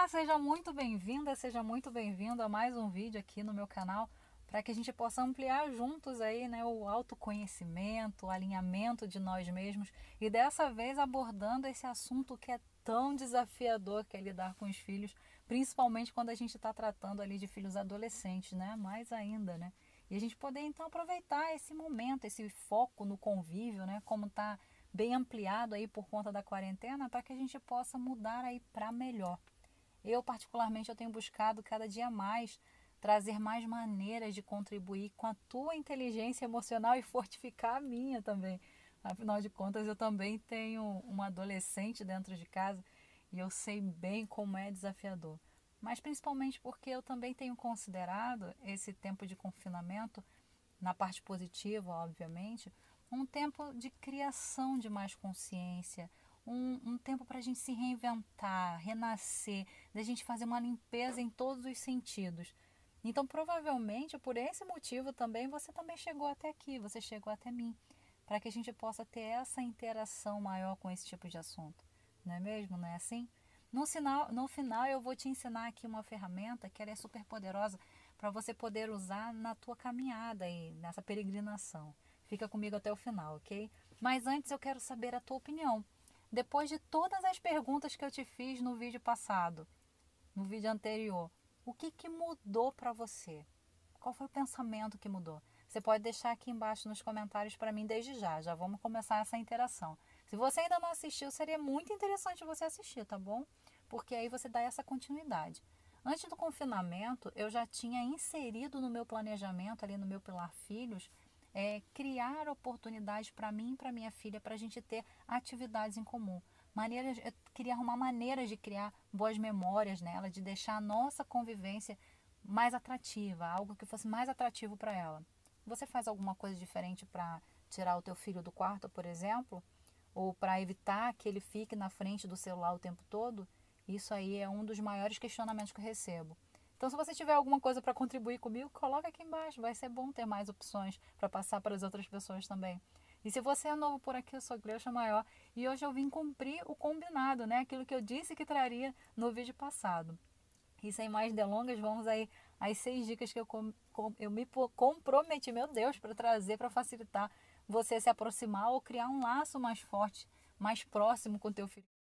Olá, seja muito bem-vinda, seja muito bem-vindo a mais um vídeo aqui no meu canal para que a gente possa ampliar juntos aí, né, o autoconhecimento, o alinhamento de nós mesmos e dessa vez abordando esse assunto que é tão desafiador que é lidar com os filhos, principalmente quando a gente está tratando ali de filhos adolescentes, né, mais ainda, né, e a gente poder então aproveitar esse momento, esse foco no convívio, né, como está bem ampliado aí por conta da quarentena, para que a gente possa mudar aí para melhor. Eu particularmente eu tenho buscado cada dia mais trazer mais maneiras de contribuir com a tua inteligência emocional e fortificar a minha também. Afinal de contas, eu também tenho uma adolescente dentro de casa e eu sei bem como é desafiador. Mas principalmente porque eu também tenho considerado esse tempo de confinamento, na parte positiva, obviamente, um tempo de criação de mais consciência, um, um tempo para a gente se reinventar, renascer, da gente fazer uma limpeza em todos os sentidos. Então, provavelmente, por esse motivo também, você também chegou até aqui, você chegou até mim, para que a gente possa ter essa interação maior com esse tipo de assunto. Não é mesmo? Não é assim? No final, no final eu vou te ensinar aqui uma ferramenta que ela é super poderosa para você poder usar na tua caminhada aí, nessa peregrinação. Fica comigo até o final, ok? Mas antes eu quero saber a tua opinião. Depois de todas as perguntas que eu te fiz no vídeo passado, no vídeo anterior, o que, que mudou para você? Qual foi o pensamento que mudou? Você pode deixar aqui embaixo nos comentários para mim desde já. Já vamos começar essa interação. Se você ainda não assistiu, seria muito interessante você assistir, tá bom? Porque aí você dá essa continuidade. Antes do confinamento, eu já tinha inserido no meu planejamento, ali no meu Pilar Filhos, é, criar oportunidades para mim e para minha filha para a gente ter atividades em comum. Maneiras, eu queria arrumar maneiras de criar boas memórias nela, de deixar a nossa convivência mais atrativa, algo que fosse mais atrativo para ela. Você faz alguma coisa diferente para tirar o teu filho do quarto, por exemplo? Ou para evitar que ele fique na frente do celular o tempo todo? Isso aí é um dos maiores questionamentos que eu recebo. Então, se você tiver alguma coisa para contribuir comigo, coloca aqui embaixo. Vai ser bom ter mais opções para passar para as outras pessoas também. E se você é novo por aqui, eu sou Gleucha Maior e hoje eu vim cumprir o combinado, né? Aquilo que eu disse que traria no vídeo passado. E sem mais delongas, vamos aí às seis dicas que eu, com, eu me comprometi, meu Deus, para trazer, para facilitar você se aproximar ou criar um laço mais forte, mais próximo com teu filho.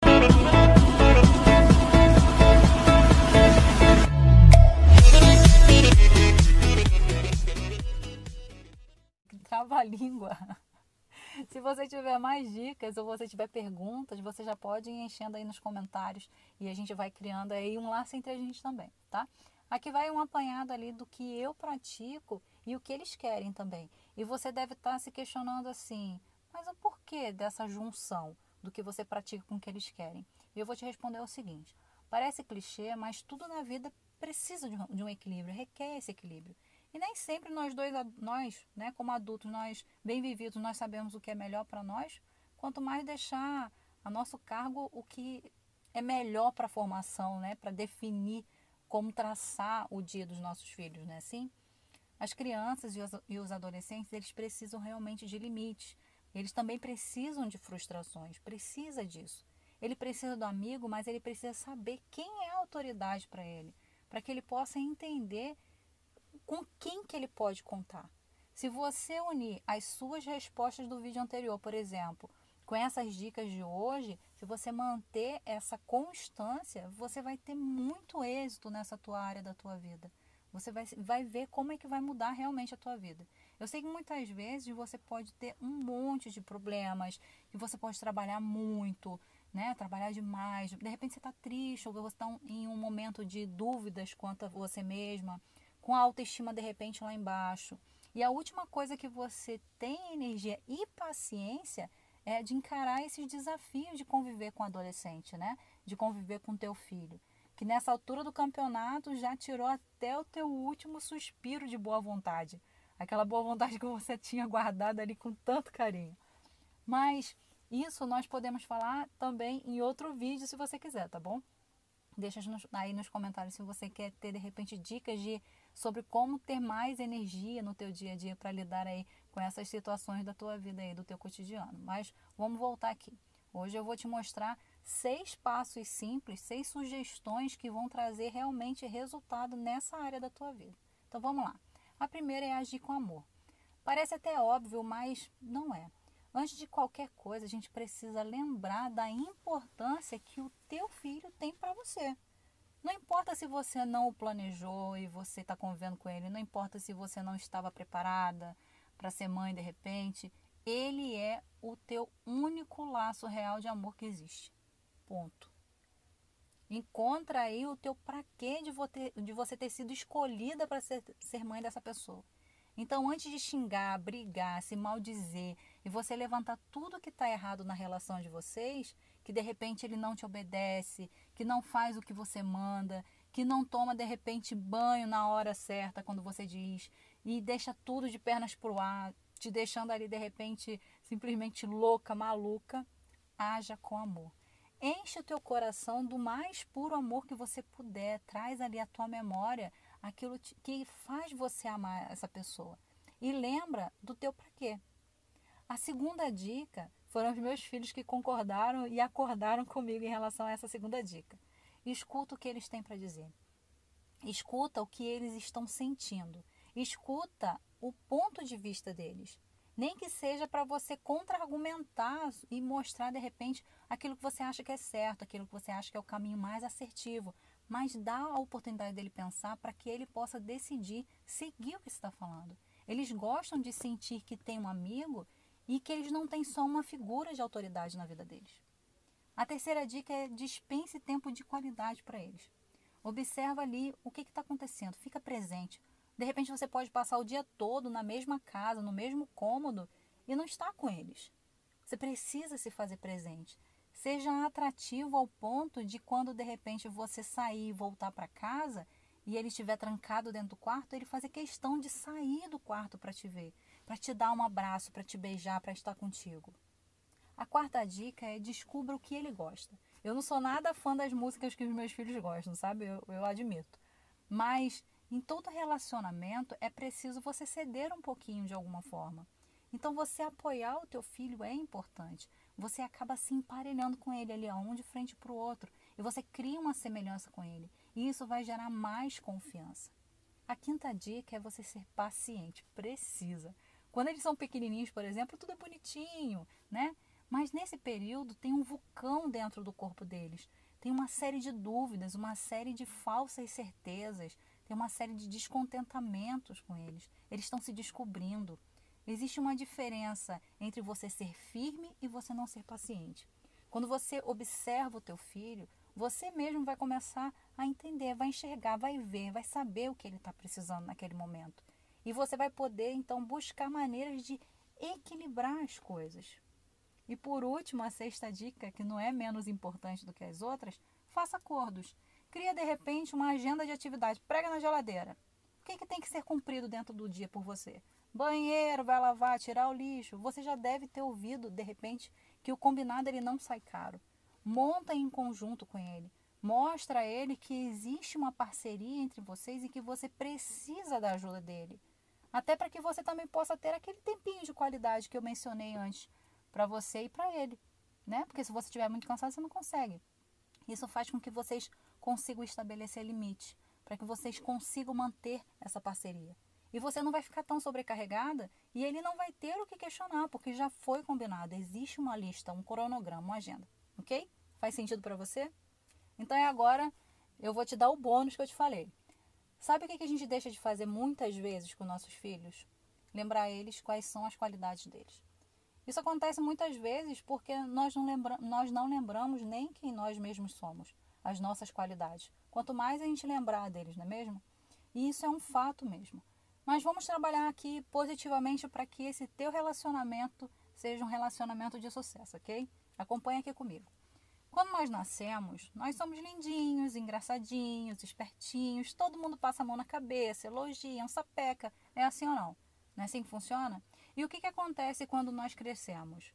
Trava-língua. Se você tiver mais dicas ou você tiver perguntas, você já pode ir enchendo aí nos comentários e a gente vai criando aí um laço entre a gente também, tá? Aqui vai um apanhado ali do que eu pratico e o que eles querem também. E você deve estar se questionando assim, mas o porquê dessa junção do que você pratica com o que eles querem? E eu vou te responder o seguinte: parece clichê, mas tudo na vida precisa de um equilíbrio, requer esse equilíbrio. E nem sempre nós dois, nós, né, como adultos, nós bem vividos, nós sabemos o que é melhor para nós, quanto mais deixar a nosso cargo o que é melhor para a formação, né, para definir como traçar o dia dos nossos filhos, né, assim? As crianças e os, e os adolescentes, eles precisam realmente de limites. Eles também precisam de frustrações, precisa disso. Ele precisa do amigo, mas ele precisa saber quem é a autoridade para ele, para que ele possa entender com quem que ele pode contar. Se você unir as suas respostas do vídeo anterior, por exemplo, com essas dicas de hoje, se você manter essa constância, você vai ter muito êxito nessa tua área da tua vida. Você vai, vai ver como é que vai mudar realmente a tua vida. Eu sei que muitas vezes você pode ter um monte de problemas, que você pode trabalhar muito, né? Trabalhar demais. De repente você está triste, ou você está em um momento de dúvidas quanto a você mesma com a autoestima de repente lá embaixo. E a última coisa que você tem energia e paciência é de encarar esses desafios de conviver com o adolescente, né? De conviver com teu filho, que nessa altura do campeonato já tirou até o teu último suspiro de boa vontade, aquela boa vontade que você tinha guardada ali com tanto carinho. Mas isso nós podemos falar também em outro vídeo se você quiser, tá bom? Deixa aí nos comentários se você quer ter de repente dicas de sobre como ter mais energia no teu dia a dia para lidar aí com essas situações da tua vida aí, do teu cotidiano. Mas vamos voltar aqui. Hoje eu vou te mostrar seis passos simples, seis sugestões que vão trazer realmente resultado nessa área da tua vida. Então vamos lá. A primeira é agir com amor. Parece até óbvio, mas não é. Antes de qualquer coisa, a gente precisa lembrar da importância que o teu filho tem para você. Não importa se você não o planejou e você está convivendo com ele, não importa se você não estava preparada para ser mãe de repente, ele é o teu único laço real de amor que existe. Ponto. Encontra aí o teu para quê de, de você ter sido escolhida para ser, ser mãe dessa pessoa. Então, antes de xingar, brigar, se maldizer e você levantar tudo que está errado na relação de vocês, que de repente ele não te obedece, que não faz o que você manda, que não toma de repente banho na hora certa quando você diz e deixa tudo de pernas pro ar, te deixando ali de repente simplesmente louca, maluca, haja com amor. Enche o teu coração do mais puro amor que você puder, traz ali a tua memória aquilo que faz você amar essa pessoa. E lembra do teu para quê. A segunda dica foram os meus filhos que concordaram e acordaram comigo em relação a essa segunda dica. Escuta o que eles têm para dizer. Escuta o que eles estão sentindo. Escuta o ponto de vista deles. Nem que seja para você contra-argumentar e mostrar de repente aquilo que você acha que é certo, aquilo que você acha que é o caminho mais assertivo mas dá a oportunidade dele pensar para que ele possa decidir seguir o que está falando. Eles gostam de sentir que tem um amigo e que eles não têm só uma figura de autoridade na vida deles. A terceira dica é dispense tempo de qualidade para eles. Observa ali o que está acontecendo, fica presente. De repente você pode passar o dia todo na mesma casa, no mesmo cômodo e não está com eles. Você precisa se fazer presente seja atrativo ao ponto de quando de repente você sair e voltar para casa e ele estiver trancado dentro do quarto, ele fazer questão de sair do quarto para te ver, para te dar um abraço, para te beijar, para estar contigo. A quarta dica é descubra o que ele gosta. Eu não sou nada fã das músicas que os meus filhos gostam, sabe? Eu, eu admito. Mas em todo relacionamento é preciso você ceder um pouquinho de alguma forma. Então você apoiar o teu filho é importante você acaba se emparelhando com ele ali, um de frente para o outro, e você cria uma semelhança com ele. E isso vai gerar mais confiança. A quinta dica é você ser paciente, precisa. Quando eles são pequenininhos, por exemplo, tudo é bonitinho, né? Mas nesse período tem um vulcão dentro do corpo deles. Tem uma série de dúvidas, uma série de falsas certezas, tem uma série de descontentamentos com eles. Eles estão se descobrindo. Existe uma diferença entre você ser firme e você não ser paciente. Quando você observa o teu filho, você mesmo vai começar a entender, vai enxergar, vai ver, vai saber o que ele está precisando naquele momento. E você vai poder então buscar maneiras de equilibrar as coisas. E por último, a sexta dica, que não é menos importante do que as outras, faça acordos. Cria de repente uma agenda de atividade, prega na geladeira. O que, que tem que ser cumprido dentro do dia por você? Banheiro, vai lavar, tirar o lixo. Você já deve ter ouvido, de repente, que o combinado ele não sai caro. Monta em conjunto com ele. Mostra a ele que existe uma parceria entre vocês e que você precisa da ajuda dele. Até para que você também possa ter aquele tempinho de qualidade que eu mencionei antes para você e para ele, né? Porque se você estiver muito cansado, você não consegue. Isso faz com que vocês consigam estabelecer limite, para que vocês consigam manter essa parceria. E você não vai ficar tão sobrecarregada e ele não vai ter o que questionar, porque já foi combinado. Existe uma lista, um cronograma, uma agenda. Ok? Faz sentido para você? Então é agora eu vou te dar o bônus que eu te falei. Sabe o que a gente deixa de fazer muitas vezes com nossos filhos? Lembrar eles quais são as qualidades deles. Isso acontece muitas vezes porque nós não, lembra nós não lembramos nem quem nós mesmos somos, as nossas qualidades. Quanto mais a gente lembrar deles, não é mesmo? E isso é um fato mesmo. Mas vamos trabalhar aqui positivamente para que esse teu relacionamento seja um relacionamento de sucesso, ok? Acompanha aqui comigo. Quando nós nascemos, nós somos lindinhos, engraçadinhos, espertinhos, todo mundo passa a mão na cabeça, elogia, sapeca. É assim ou não? Não é assim que funciona? E o que, que acontece quando nós crescemos?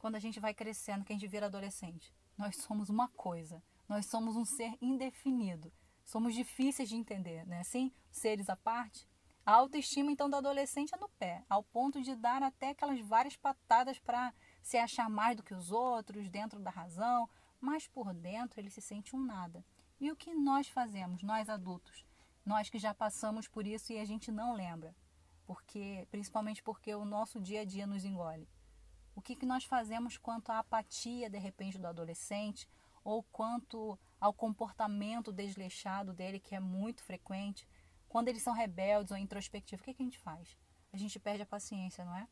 Quando a gente vai crescendo, que a gente vira adolescente? Nós somos uma coisa, nós somos um ser indefinido, somos difíceis de entender, né? Assim, seres à parte, a autoestima, então, do adolescente é no pé, ao ponto de dar até aquelas várias patadas para se achar mais do que os outros, dentro da razão, mas por dentro ele se sente um nada. E o que nós fazemos, nós adultos? Nós que já passamos por isso e a gente não lembra, porque principalmente porque o nosso dia a dia nos engole. O que, que nós fazemos quanto à apatia, de repente, do adolescente, ou quanto ao comportamento desleixado dele, que é muito frequente, quando eles são rebeldes ou introspectivos, o que, que a gente faz? A gente perde a paciência, não é?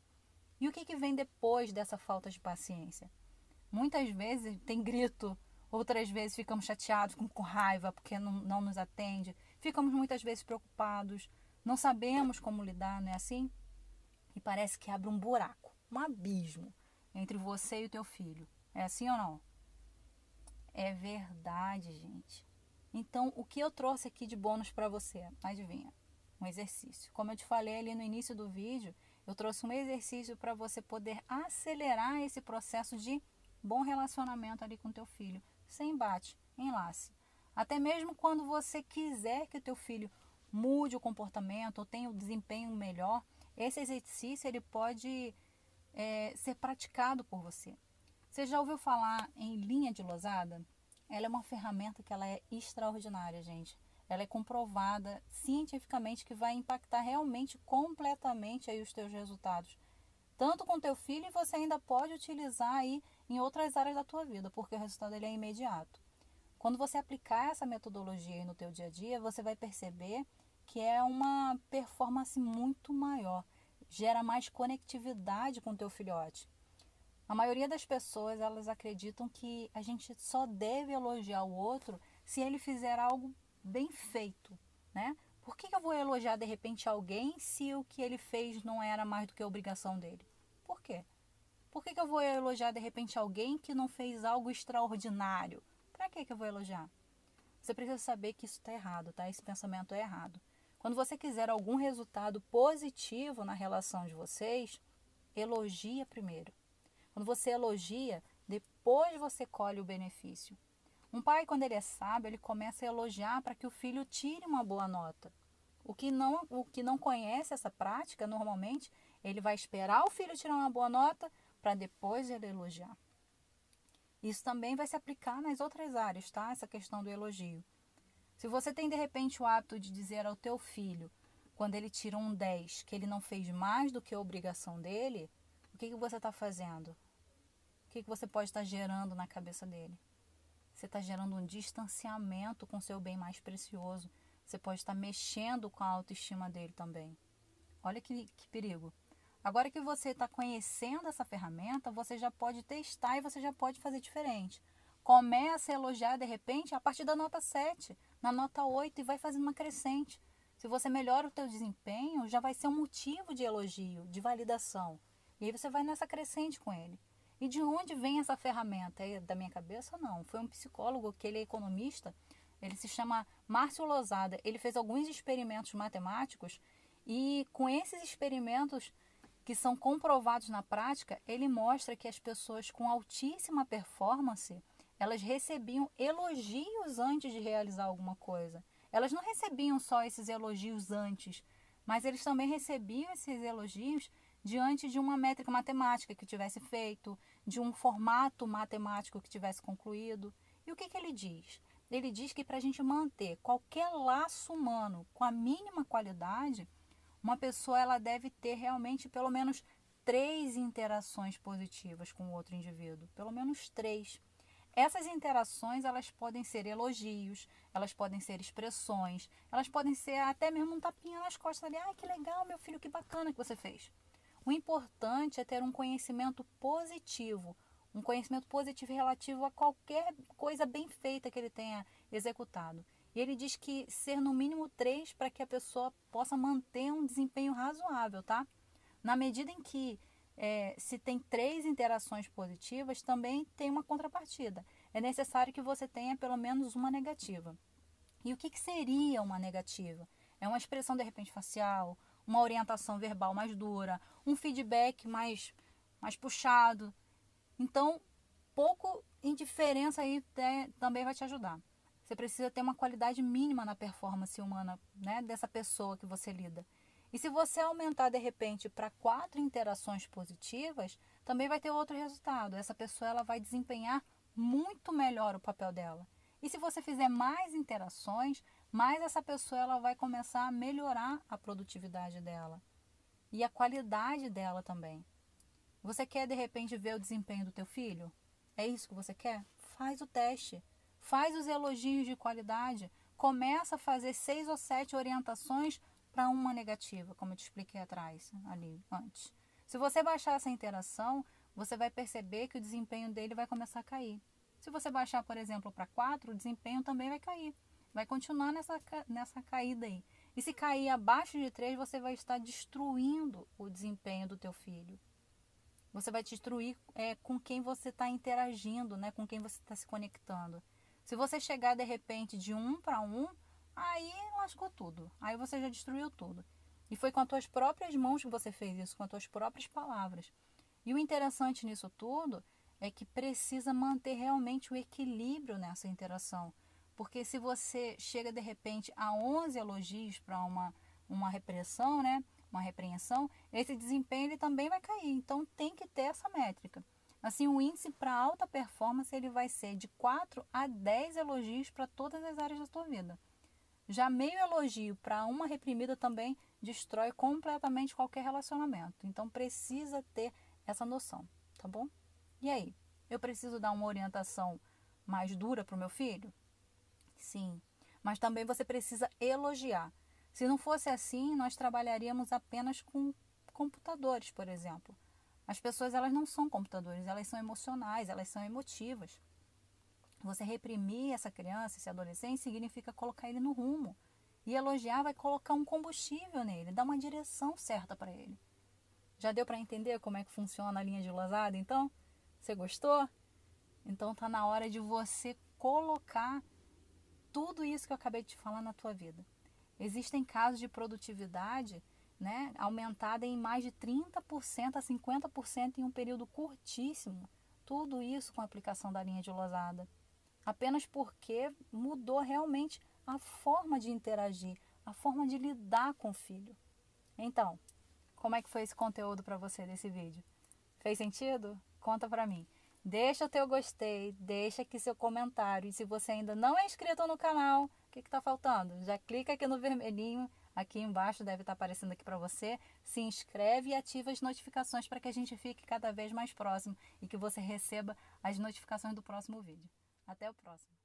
E o que, que vem depois dessa falta de paciência? Muitas vezes tem grito, outras vezes ficamos chateados, com, raiva porque não, não nos atende, ficamos muitas vezes preocupados, não sabemos como lidar, não é assim? E parece que abre um buraco um abismo entre você e o teu filho. É assim ou não? É verdade, gente. Então, o que eu trouxe aqui de bônus para você? Adivinha? Um exercício. Como eu te falei ali no início do vídeo, eu trouxe um exercício para você poder acelerar esse processo de bom relacionamento ali com teu filho, sem embate, enlace. Até mesmo quando você quiser que o teu filho mude o comportamento ou tenha um desempenho melhor, esse exercício ele pode é, ser praticado por você. Você já ouviu falar em linha de losada? Ela é uma ferramenta que ela é extraordinária, gente. Ela é comprovada cientificamente que vai impactar realmente completamente aí os teus resultados. Tanto com teu filho e você ainda pode utilizar aí em outras áreas da tua vida, porque o resultado ele é imediato. Quando você aplicar essa metodologia no teu dia a dia, você vai perceber que é uma performance muito maior gera mais conectividade com teu filhote. A maioria das pessoas, elas acreditam que a gente só deve elogiar o outro se ele fizer algo bem feito, né? Por que, eu vou elogiar de repente alguém se o que ele fez não era mais do que a obrigação dele? Por quê? Por que, que eu vou elogiar de repente alguém que não fez algo extraordinário? Para que, que eu vou elogiar? Você precisa saber que isso está errado, tá? Esse pensamento é errado. Quando você quiser algum resultado positivo na relação de vocês, elogia primeiro. Quando você elogia, depois você colhe o benefício. Um pai, quando ele é sábio, ele começa a elogiar para que o filho tire uma boa nota. O que não, o que não conhece essa prática, normalmente, ele vai esperar o filho tirar uma boa nota para depois ele elogiar. Isso também vai se aplicar nas outras áreas, tá? Essa questão do elogio. Se você tem de repente o hábito de dizer ao teu filho, quando ele tira um 10, que ele não fez mais do que a obrigação dele, o que, que você está fazendo? O que, que você pode estar tá gerando na cabeça dele? Você está gerando um distanciamento com seu bem mais precioso. Você pode estar tá mexendo com a autoestima dele também. Olha que, que perigo. Agora que você está conhecendo essa ferramenta, você já pode testar e você já pode fazer diferente. Começa a elogiar de repente a partir da nota 7, na nota 8 e vai fazendo uma crescente. Se você melhora o teu desempenho, já vai ser um motivo de elogio, de validação. E aí você vai nessa crescente com ele. E de onde vem essa ferramenta? É da minha cabeça? Não. Foi um psicólogo que ele é economista, ele se chama Márcio Lozada. Ele fez alguns experimentos matemáticos e com esses experimentos que são comprovados na prática, ele mostra que as pessoas com altíssima performance elas recebiam elogios antes de realizar alguma coisa. Elas não recebiam só esses elogios antes, mas eles também recebiam esses elogios diante de uma métrica matemática que tivesse feito, de um formato matemático que tivesse concluído. E o que, que ele diz? Ele diz que para a gente manter qualquer laço humano com a mínima qualidade, uma pessoa ela deve ter realmente pelo menos três interações positivas com o outro indivíduo, pelo menos três. Essas interações elas podem ser elogios, elas podem ser expressões, elas podem ser até mesmo um tapinha nas costas ali. Ai, que legal, meu filho, que bacana que você fez. O importante é ter um conhecimento positivo, um conhecimento positivo relativo a qualquer coisa bem feita que ele tenha executado. E ele diz que ser no mínimo três para que a pessoa possa manter um desempenho razoável, tá? Na medida em que é, se tem três interações positivas, também tem uma contrapartida. É necessário que você tenha pelo menos uma negativa. E o que, que seria uma negativa? É uma expressão de repente facial, uma orientação verbal mais dura, um feedback mais, mais puxado. Então, pouco indiferença aí também vai te ajudar. Você precisa ter uma qualidade mínima na performance humana né, dessa pessoa que você lida. E se você aumentar de repente para quatro interações positivas, também vai ter outro resultado. Essa pessoa ela vai desempenhar muito melhor o papel dela. E se você fizer mais interações, mais essa pessoa ela vai começar a melhorar a produtividade dela e a qualidade dela também. Você quer de repente ver o desempenho do teu filho? É isso que você quer? Faz o teste. Faz os elogios de qualidade. Começa a fazer seis ou sete orientações para uma negativa, como eu te expliquei atrás, ali antes. Se você baixar essa interação, você vai perceber que o desempenho dele vai começar a cair. Se você baixar, por exemplo, para 4, o desempenho também vai cair. Vai continuar nessa, nessa caída aí. E se cair abaixo de 3, você vai estar destruindo o desempenho do teu filho. Você vai destruir é, com quem você está interagindo, né? com quem você está se conectando. Se você chegar de repente de um para um, aí lascou tudo. Aí você já destruiu tudo. E foi com as tuas próprias mãos que você fez isso, com as tuas próprias palavras. E o interessante nisso tudo é que precisa manter realmente o equilíbrio nessa interação. Porque se você chega de repente a 11 elogios para uma, uma repressão, né? uma repreensão, esse desempenho ele também vai cair. Então tem que ter essa métrica. Assim, o índice para alta performance ele vai ser de 4 a 10 elogios para todas as áreas da tua vida. Já meio elogio para uma reprimida também destrói completamente qualquer relacionamento. Então precisa ter essa noção, tá bom? E aí, eu preciso dar uma orientação mais dura para o meu filho? Sim, mas também você precisa elogiar. Se não fosse assim, nós trabalharíamos apenas com computadores, por exemplo. As pessoas elas não são computadores, elas são emocionais, elas são emotivas. Você reprimir essa criança, esse adolescente, significa colocar ele no rumo. E elogiar vai colocar um combustível nele, dar uma direção certa para ele. Já deu para entender como é que funciona a linha de losada, então? Você gostou? Então tá na hora de você colocar tudo isso que eu acabei de te falar na tua vida. Existem casos de produtividade né, aumentada em mais de 30% a 50% em um período curtíssimo. Tudo isso com a aplicação da linha de losada. Apenas porque mudou realmente a forma de interagir, a forma de lidar com o filho. Então, como é que foi esse conteúdo para você desse vídeo? Fez sentido? Conta para mim. Deixa o teu gostei, deixa aqui seu comentário. E se você ainda não é inscrito no canal, o que está faltando? Já clica aqui no vermelhinho, aqui embaixo deve estar tá aparecendo aqui para você. Se inscreve e ativa as notificações para que a gente fique cada vez mais próximo e que você receba as notificações do próximo vídeo. Até o próximo.